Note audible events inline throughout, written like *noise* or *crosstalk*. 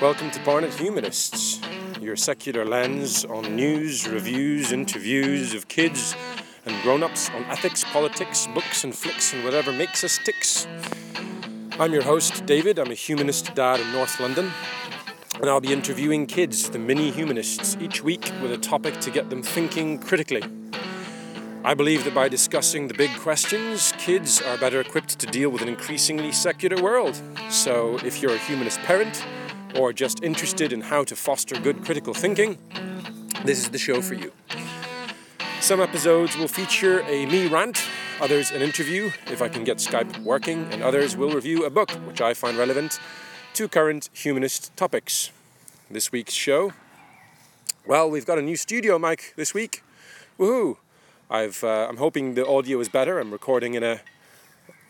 Welcome to Barnet Humanists, your secular lens on news, reviews, interviews of kids and grown ups on ethics, politics, books, and flicks, and whatever makes us ticks. I'm your host, David. I'm a humanist dad in North London, and I'll be interviewing kids, the mini humanists, each week with a topic to get them thinking critically. I believe that by discussing the big questions, kids are better equipped to deal with an increasingly secular world. So, if you're a humanist parent, or just interested in how to foster good critical thinking, this is the show for you. Some episodes will feature a me rant, others an interview, if I can get Skype working, and others will review a book which I find relevant to current humanist topics. This week's show, well, we've got a new studio mic this week. Woohoo! I've, uh, I'm hoping the audio is better. I'm recording in a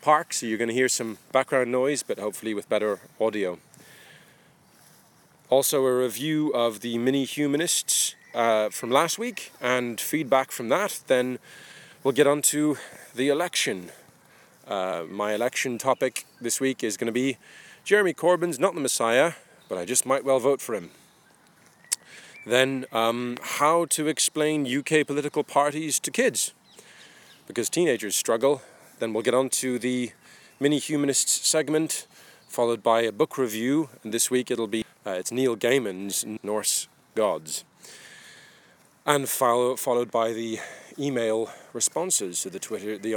park, so you're going to hear some background noise, but hopefully with better audio. Also, a review of the Mini Humanists uh, from last week and feedback from that. Then we'll get on to the election. Uh, my election topic this week is going to be Jeremy Corbyn's not the Messiah, but I just might well vote for him. Then, um, how to explain UK political parties to kids, because teenagers struggle. Then we'll get on to the Mini Humanists segment, followed by a book review, and this week it'll be uh, it's Neil Gaiman's Norse Gods. And follow, followed by the email responses, to the Twitter, the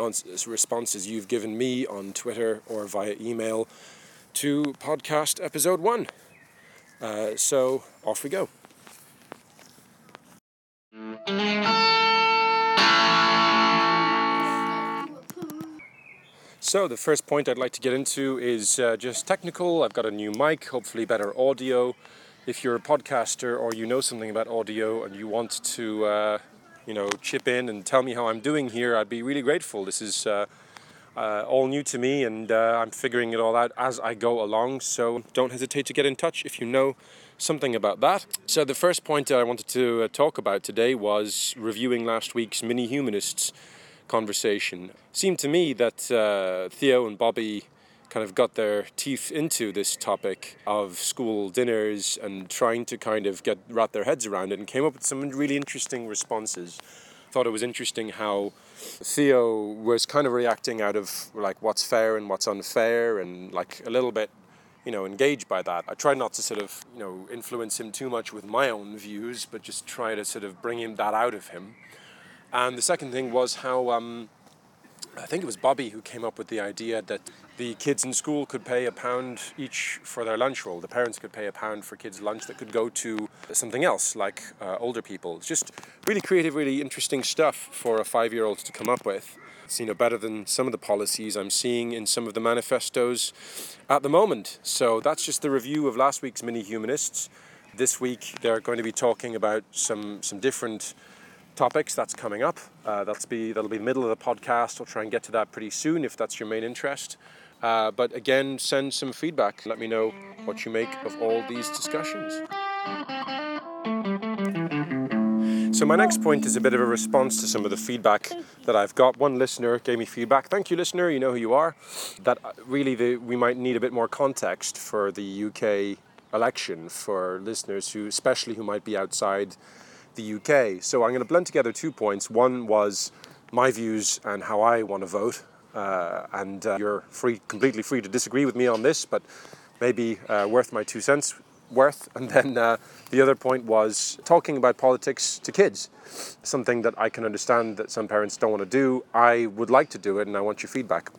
responses you've given me on Twitter or via email to podcast episode one. Uh, so off we go. So, the first point I'd like to get into is uh, just technical. I've got a new mic, hopefully, better audio. If you're a podcaster or you know something about audio and you want to, uh, you know, chip in and tell me how I'm doing here, I'd be really grateful. This is uh, uh all new to me and uh, I'm figuring it all out as I go along. So, don't hesitate to get in touch if you know something about that. So, the first point I wanted to uh, talk about today was reviewing last week's Mini Humanists conversation. It seemed to me that uh, Theo and Bobby kind of got their teeth into this topic of school dinners and trying to kind of get wrap their heads around it and came up with some really interesting responses. Thought it was interesting how Theo was kind of reacting out of like what's fair and what's unfair and like a little bit you know engaged by that. I try not to sort of you know influence him too much with my own views, but just try to sort of bring him that out of him. And the second thing was how um, I think it was Bobby who came up with the idea that the kids in school could pay a pound each for their lunch roll. The parents could pay a pound for kids' lunch that could go to something else, like uh, older people. It's just really creative, really interesting stuff for a five year old to come up with. It's you know better than some of the policies I'm seeing in some of the manifestos at the moment. So that's just the review of last week's mini humanists. This week they're going to be talking about some some different topics that's coming up. Uh, that's be that'll be the middle of the podcast. I'll try and get to that pretty soon if that's your main interest. Uh, but again, send some feedback. Let me know what you make of all these discussions. So my next point is a bit of a response to some of the feedback that I've got. One listener gave me feedback. Thank you, listener. You know who you are. That uh, really the, we might need a bit more context for the UK election for listeners who, especially who might be outside the UK. So I'm going to blend together two points. One was my views and how I want to vote, uh, and uh, you're free, completely free to disagree with me on this, but maybe uh, worth my two cents worth. *laughs* And then uh, the other point was talking about politics to kids, something that I can understand that some parents don't want to do. I would like to do it, and I want your feedback.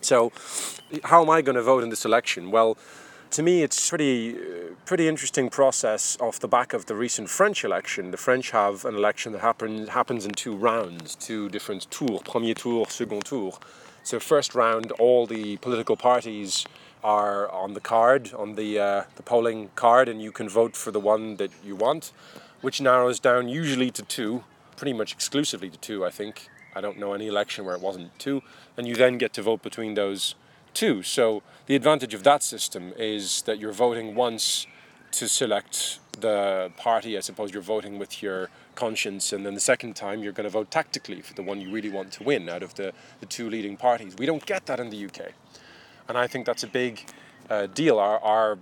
So, how am I going to vote in this election? Well, to me, it's pretty pretty interesting process off the back of the recent French election. The French have an election that happens happens in two rounds, two different tours, premier tour, second tour. So first round, all the political parties are on the card, on the uh, the polling card, and you can vote for the one that you want, which narrows down usually to two, pretty much exclusively to two, I think. I don't know any election where it wasn't two, and you then get to vote between those two. So the advantage of that system is that you're voting once to select the party. I suppose you're voting with your conscience, and then the second time you're going to vote tactically for the one you really want to win out of the, the two leading parties. We don't get that in the UK. And I think that's a big uh, deal. Our, our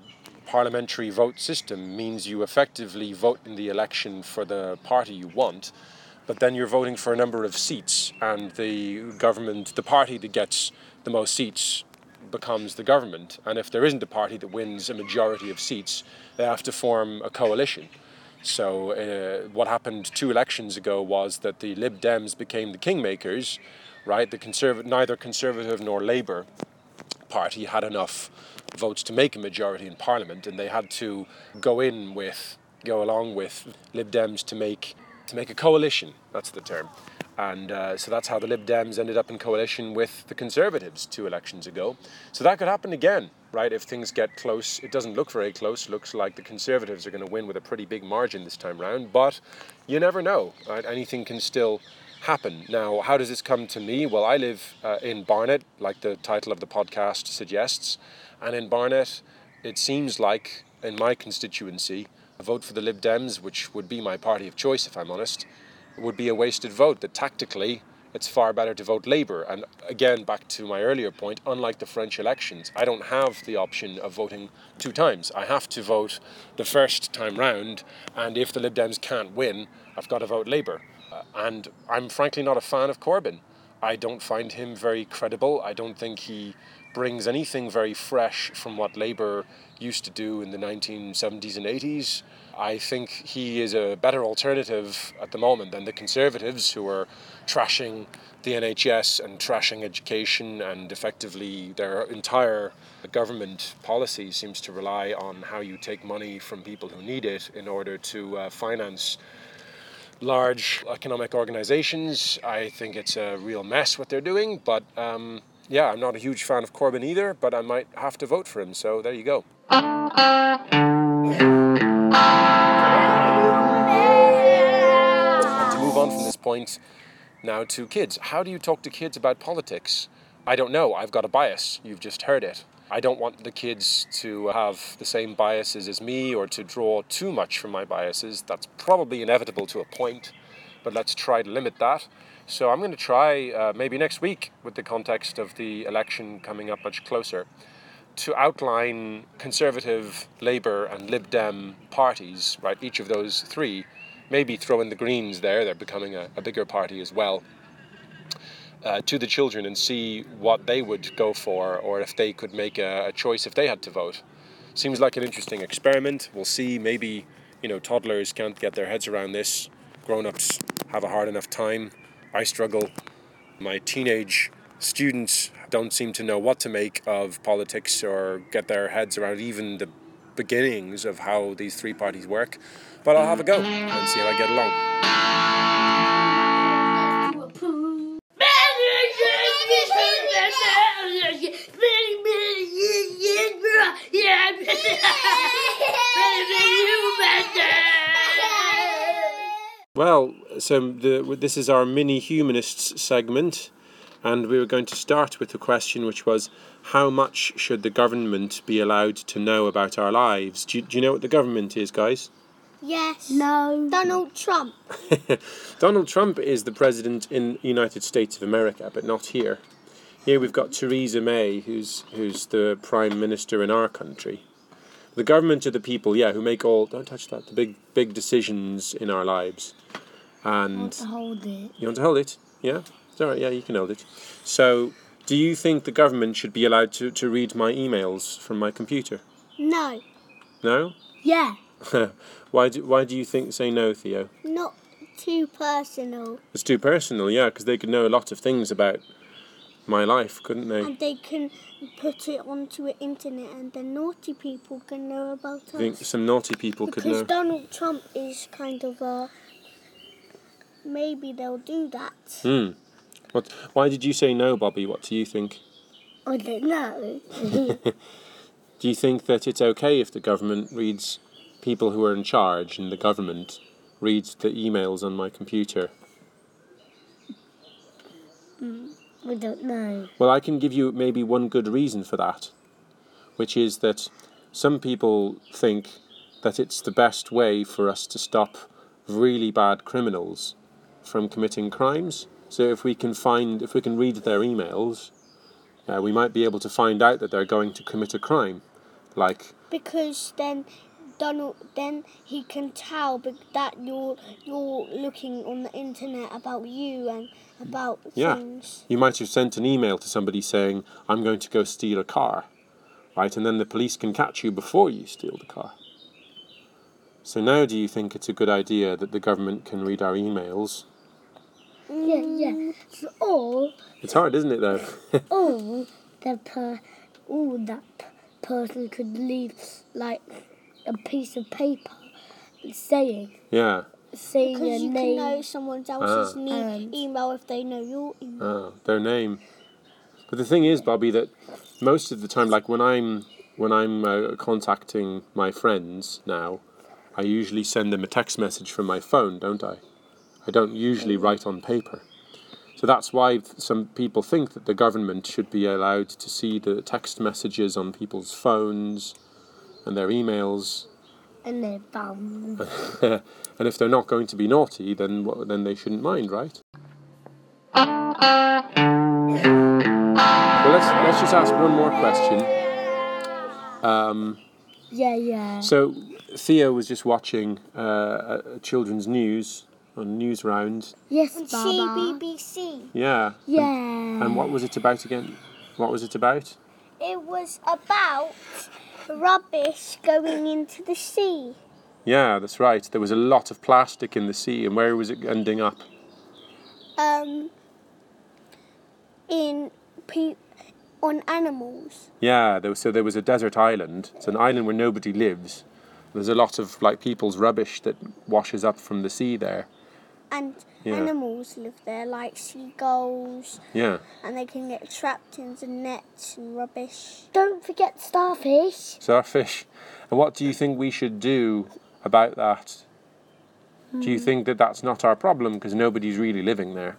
parliamentary vote system means you effectively vote in the election for the party you want, but then you're voting for a number of seats, and the government, the party that gets the most seats becomes the government. And if there isn't a party that wins a majority of seats, they have to form a coalition. So, uh, what happened two elections ago was that the Lib Dems became the kingmakers, right? The conserv- neither Conservative nor Labour party had enough votes to make a majority in Parliament, and they had to go in with, go along with Lib Dems to make to make a coalition. That's the term. And uh, so that's how the Lib Dems ended up in coalition with the Conservatives two elections ago. So that could happen again, right? If things get close, it doesn't look very close. Looks like the Conservatives are going to win with a pretty big margin this time round. But you never know, right? Anything can still happen. Now, how does this come to me? Well, I live uh, in Barnet, like the title of the podcast suggests. And in Barnet, it seems like in my constituency, a vote for the Lib Dems, which would be my party of choice if I'm honest, would be a wasted vote. That tactically, it's far better to vote Labour. And again, back to my earlier point, unlike the French elections, I don't have the option of voting two times. I have to vote the first time round, and if the Lib Dems can't win, I've got to vote Labour. Uh, and I'm frankly not a fan of Corbyn. I don't find him very credible. I don't think he brings anything very fresh from what Labour used to do in the 1970s and 80s. I think he is a better alternative at the moment than the Conservatives, who are trashing the NHS and trashing education, and effectively their entire government policy seems to rely on how you take money from people who need it in order to uh, finance large economic organizations. I think it's a real mess what they're doing, but um, yeah, I'm not a huge fan of Corbyn either, but I might have to vote for him, so there you go. Point now to kids. How do you talk to kids about politics? I don't know. I've got a bias. You've just heard it. I don't want the kids to have the same biases as me or to draw too much from my biases. That's probably inevitable to a point, but let's try to limit that. So I'm going to try uh, maybe next week, with the context of the election coming up much closer, to outline Conservative, Labour, and Lib Dem parties, right? Each of those three. Maybe throw in the Greens there, they're becoming a, a bigger party as well. Uh, to the children and see what they would go for, or if they could make a, a choice if they had to vote. Seems like an interesting experiment. We'll see. Maybe you know toddlers can't get their heads around this. Grown-ups have a hard enough time. I struggle. My teenage students don't seem to know what to make of politics or get their heads around even the beginnings of how these three parties work. But I'll have a go and see how I get along. *laughs* Well, so the, this is our mini humanists segment, and we were going to start with the question which was how much should the government be allowed to know about our lives? Do you, do you know what the government is, guys? Yes. No. Donald Trump. *laughs* Donald Trump is the president in the United States of America, but not here. Here we've got Theresa May, who's who's the prime minister in our country. The government are the people, yeah, who make all don't touch that the big big decisions in our lives. And want to hold it. you want to hold it? Yeah? It's all right, yeah, you can hold it. So, do you think the government should be allowed to, to read my emails from my computer? No. No? Yeah. *laughs* why, do, why do you think say no, Theo? Not too personal. It's too personal, yeah, because they could know a lot of things about my life, couldn't they? And they can put it onto the internet and the naughty people can know about it. I think some naughty people could Because know. Donald Trump is kind of a. Maybe they'll do that. Hmm. What? Why did you say no, Bobby? What do you think? I don't know. *laughs* Do you think that it's okay if the government reads people who are in charge and the government reads the emails on my computer? Mm, we don't know. Well, I can give you maybe one good reason for that, which is that some people think that it's the best way for us to stop really bad criminals from committing crimes. So if we can find, if we can read their emails, uh, we might be able to find out that they're going to commit a crime, like because then Donald then he can tell that you're you're looking on the internet about you and about Yeah. things. You might have sent an email to somebody saying, I'm going to go steal a car, right? And then the police can catch you before you steal the car. So now do you think it's a good idea that the government can read our emails? Yeah, yeah. So, or, It's hard, isn't it, though? *laughs* all the per, or that person could leave like a piece of paper saying yeah. saying Because your you name. can know someone else's Ah. ne- And- email if they know your email. Oh, their name. But the thing is, Bobby, that most of the time, like when I'm when I'm uh, contacting my friends now, I usually send them a text message from my phone, don't I? I don't usually write on paper. So that's why some people think that the government should be allowed to see the text messages on people's phones and their emails. and their bum. *laughs* and if they're not going to be naughty, then then they shouldn't mind, right? Well, let's let's just ask one more question. Um, Yeah, yeah. so Theo was just watching uh, children's news on Newsround. Yes, And Baba. CBBC. Yeah. Yeah. And what was it about again? What was it about? It was about rubbish going into the sea. Yeah, that's right. There was a lot of plastic in the sea, and where was it ending up? Um, in pe- on animals. Yeah, there was, so there was a desert island. It's an island where nobody lives. There's a lot of like people's rubbish that washes up from the sea there. And Yeah. animals live there, like seagulls, Yeah. and they can get trapped into nets and rubbish. Don't forget starfish. Starfish. And what do you think we should do about that? Do you hmm. think that that's not our problem because nobody's really living there?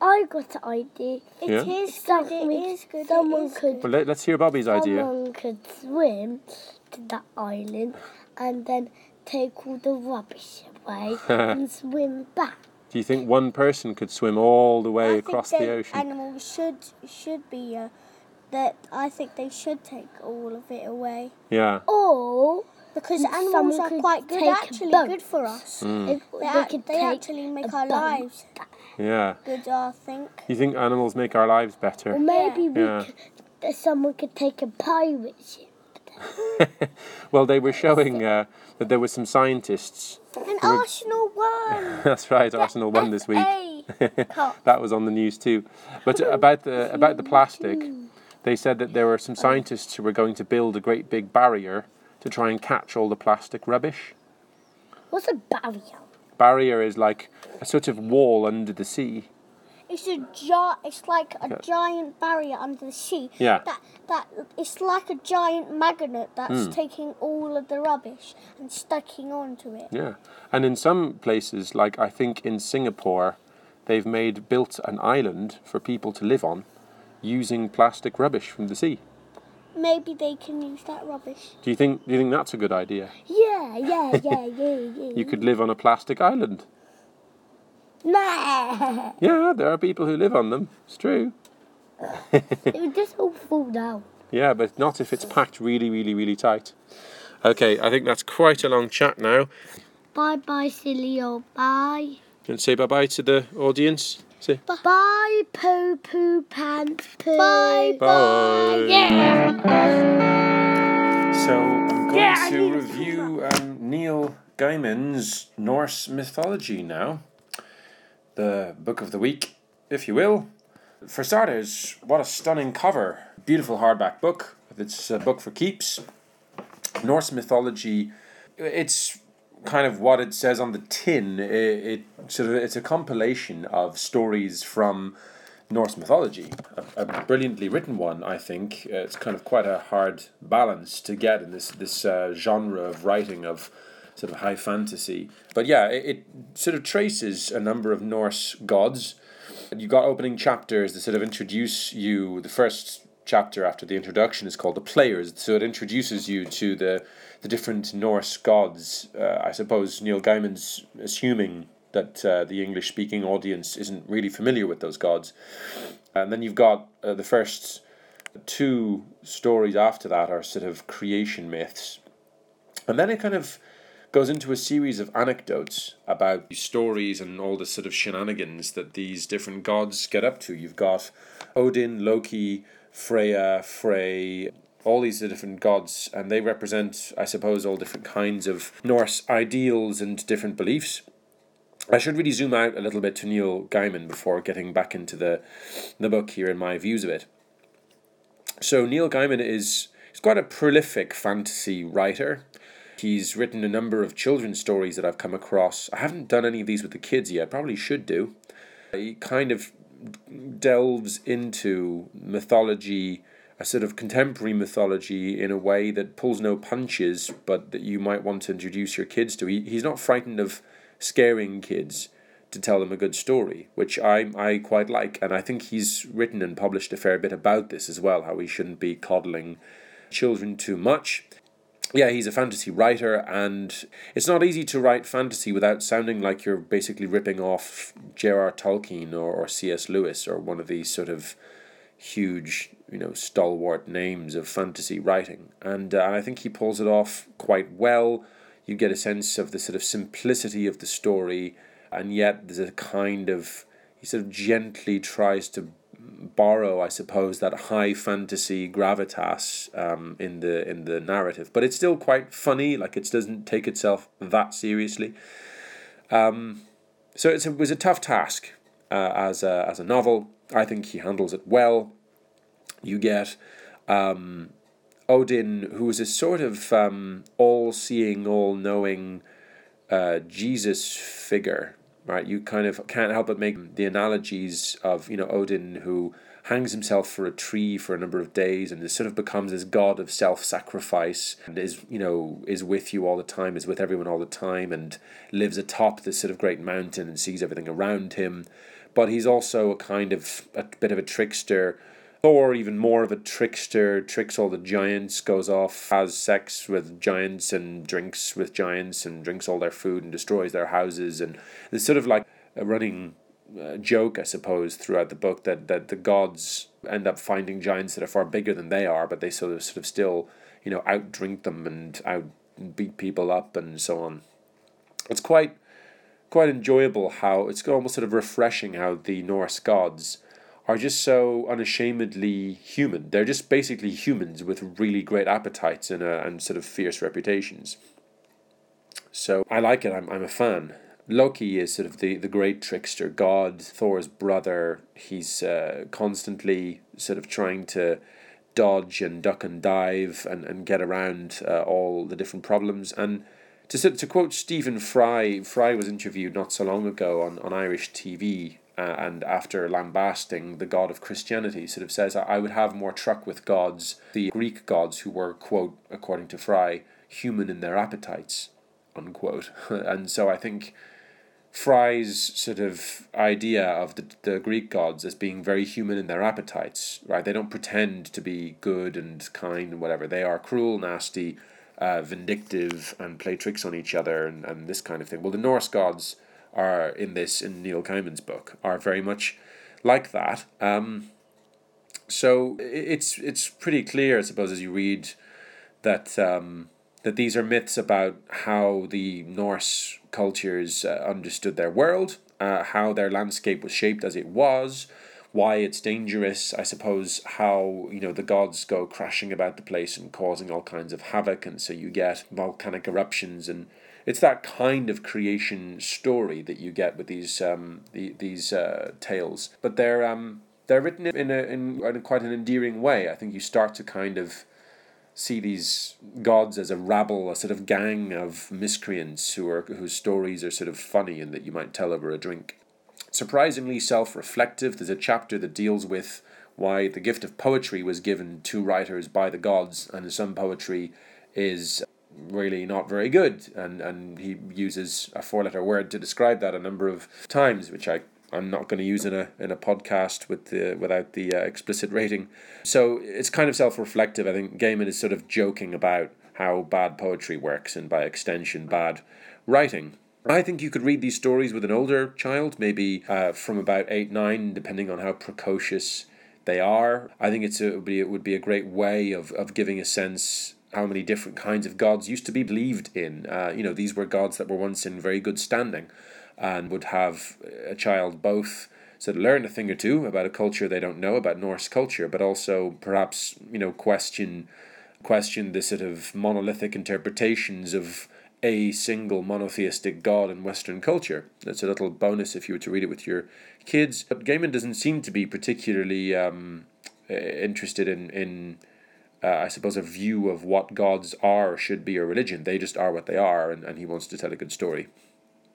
I got an idea. It Yeah. is good. It is good. someone it is could- good. Well, let, let's hear Bobby's idea. Someone could swim to that island and then take all the rubbish away *laughs* and swim back. Do you think one person could swim all the way I across think the they- ocean? Animals should should be uh, that. I think they should take all of it away Yeah. Or because And animals are quite good. Actually, boat. good for us. Mm. if They, they, act- could they take actually make a our boat. lives Yeah. good. I think. You think animals make our lives Or better? maybe we Yeah. could, that someone could take a pirate ship. *laughs* well, they were showing uh, that there were some scientists. And Arsenal won. *laughs* That's right, Arsenal won this week. *laughs* That was on the news too. But about the about the plastic, they said that there were some scientists who were going to build a great big barrier to try and catch all the plastic rubbish. What's a barrier? Barrier is like a sort of wall under the sea. It's a gi- It's like a giant barrier under the sea. Yeah. That that it's like a giant magnet that's Hmm. taking all of the rubbish and sticking onto it. Yeah, and in some places, like I think in Singapore, they've made built an island for people to live on, using plastic rubbish from the sea. Maybe they can use that rubbish. Do you think? Do you think that's a good idea? Yeah, yeah, yeah, yeah, *laughs* yeah. You could live on a plastic island. Nah. Yeah, there are people who live on them. It's true. it would just all fall down. Yeah, but not if it's packed really, really, really tight. Okay, I think that's quite a long chat now. Bye bye, silly old bye. And say bye bye to the audience. Say Bye, poo poo pants poo. Bye. bye. Yeah. So I'm going Yeah, to to review um, Neil Gaiman's Norse mythology now. The book of the week, if you will. For starters, what a stunning cover. Beautiful hardback book. It's a book for keeps. Norse mythology, it's kind of what it says on the tin. It, it sort of it's a compilation of stories from Norse mythology. A, a brilliantly written one, I think. Uh, it's kind of quite a hard balance to get in this this uh, genre of writing of sort of high fantasy. But yeah, it, it sort of traces a number of Norse gods. You've got opening chapters that sort of introduce you. The first chapter after the introduction is called the Players, so it introduces you to the the different Norse gods. Uh, I suppose Neil Gaiman's assuming that uh, the English speaking audience isn't really familiar with those gods. And then you've got uh, the first Two stories after that are sort of creation myths. And then it kind of goes into a series of anecdotes about stories and all the sort of shenanigans that these different gods get up to. You've got Odin, Loki, Freya, Frey, all these different gods, and they represent, I suppose, all different kinds of Norse ideals and different beliefs. I should really zoom out a little bit to Neil Gaiman before getting back into the the book here and my views of it. So Neil Gaiman is he's quite a prolific fantasy writer. He's written a number of children's stories that I've come across. I haven't done any of these with the kids yet, probably should do. He kind of delves into mythology, a sort of contemporary mythology in a way that pulls no punches, but that you might want to introduce your kids to. He, he's not frightened of scaring kids to tell them a good story, which I, I quite like. And I think he's written and published a fair bit about this as well, how we shouldn't be coddling children too much yeah, he's a fantasy writer, and it's not easy to write fantasy without sounding like you're basically ripping off J.R.R. Tolkien or, or C.S. Lewis or one of these sort of huge, you know, stalwart names of fantasy writing. And, uh, and I think he pulls it off quite well. You get a sense of the sort of simplicity of the story, and yet there's a kind of, he sort of gently tries to borrow, I suppose, that high fantasy gravitas um, in the in the narrative, but it's still quite funny. Like it doesn't take itself that seriously. Um, so it was a tough task uh, as a as a novel. I think he handles it well. You get um, Odin, who is a sort of um, all-seeing, all-knowing uh, Jesus figure right? You kind of can't help but make the analogies of, you know, Odin who hangs himself for a tree for a number of days and sort of becomes this god of self-sacrifice and is, you know, is with you all the time, is with everyone all the time and lives atop this sort of great mountain and sees everything around him. But he's also a kind of a bit of a trickster Thor, even more of a trickster, tricks all the giants, goes off, has sex with giants and drinks with giants and drinks all their food and destroys their houses. And it's sort of like a running uh, joke, I suppose, throughout the book that, that the gods end up finding giants that are far bigger than they are, but they sort of, sort of still, you know, outdrink them and out beat people up and so on. It's quite quite enjoyable how it's almost sort of refreshing how the Norse gods are just so unashamedly human. They're just basically humans with really great appetites and, uh, and sort of fierce reputations. So I like it, I'm, I'm a fan. Loki is sort of the, the great trickster god, Thor's brother. He's uh, constantly sort of trying to dodge and duck and dive and, and get around uh, all the different problems. And to, to quote Stephen Fry, Fry was interviewed not so long ago on, on Irish TV uh, and after lambasting the God of Christianity, sort of says, I would have more truck with gods, the Greek gods who were, quote, according to Fry, human in their appetites, unquote. *laughs* and so I think Fry's sort of idea of the, the Greek gods as being very human in their appetites, right? They don't pretend to be good and kind and whatever. They are cruel, nasty, uh, vindictive, and play tricks on each other and, and this kind of thing. Well, the Norse gods are in this in Neil Gaiman's book are very much like that. Um, so it's it's pretty clear, I suppose, as you read that um, that these are myths about how the Norse cultures uh, understood their world, uh, how their landscape was shaped as it was, why it's dangerous. I suppose how you know the gods go crashing about the place and causing all kinds of havoc, and so you get volcanic eruptions and it's that kind of creation story that you get with these um, the, these uh, tales. But they're um, they're written in a, in, in quite an endearing way. I think you start to kind of see these gods as a rabble, a sort of gang of miscreants who are whose stories are sort of funny and that you might tell over a drink. Surprisingly self-reflective. There's a chapter that deals with why the gift of poetry was given to writers by the gods, and some poetry is really not very good. And, and he uses a four letter word to describe that a number of times, which I I'm not going to use in a in a podcast with the without the uh, explicit rating. So it's kind of self reflective. I think Gaiman is sort of joking about how bad poetry works and by extension bad writing. I think you could read these stories with an older child, maybe uh, from about eight nine, depending on how precocious they are. I think it's a, it would be it would be a great way of of giving a sense how many different kinds of gods used to be believed in. Uh, you know, these were gods that were once in very good standing, and would have a child both so learn a thing or two about a culture they don't know about Norse culture, but also perhaps you know question question the sort of monolithic interpretations of a single monotheistic god in Western culture. That's a little bonus if you were to read it with your kids. But Gaiman doesn't seem to be particularly um, interested in in uh, I suppose a view of what gods are should be or religion. They just are what they are, and, and he wants to tell a good story.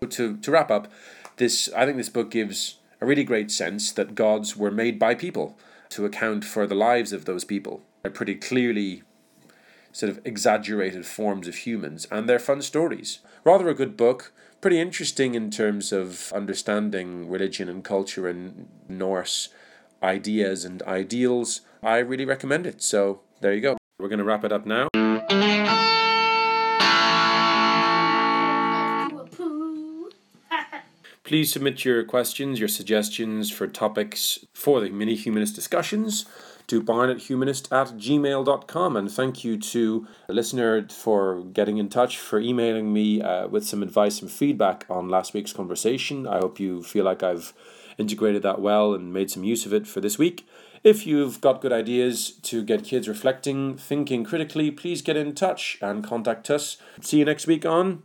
To to wrap up, this I think this book gives a really great sense that gods were made by people to account for the lives of those people. They're pretty clearly sort of exaggerated forms of humans, and they're fun stories. Rather a good book, pretty interesting in terms of understanding religion and culture and Norse ideas and ideals. I really recommend it. So there you go. We're going to wrap it up now. *laughs* Please submit your questions, your suggestions for topics for the mini humanist discussions to barnethumanist at gmail.com. And thank you to a listener for getting in touch, for emailing me uh, with some advice and feedback on last week's conversation. I hope you feel like I've integrated that well and made some use of it for this week. If you've got good ideas to get kids reflecting, thinking critically, please get in touch and contact us. See you next week on.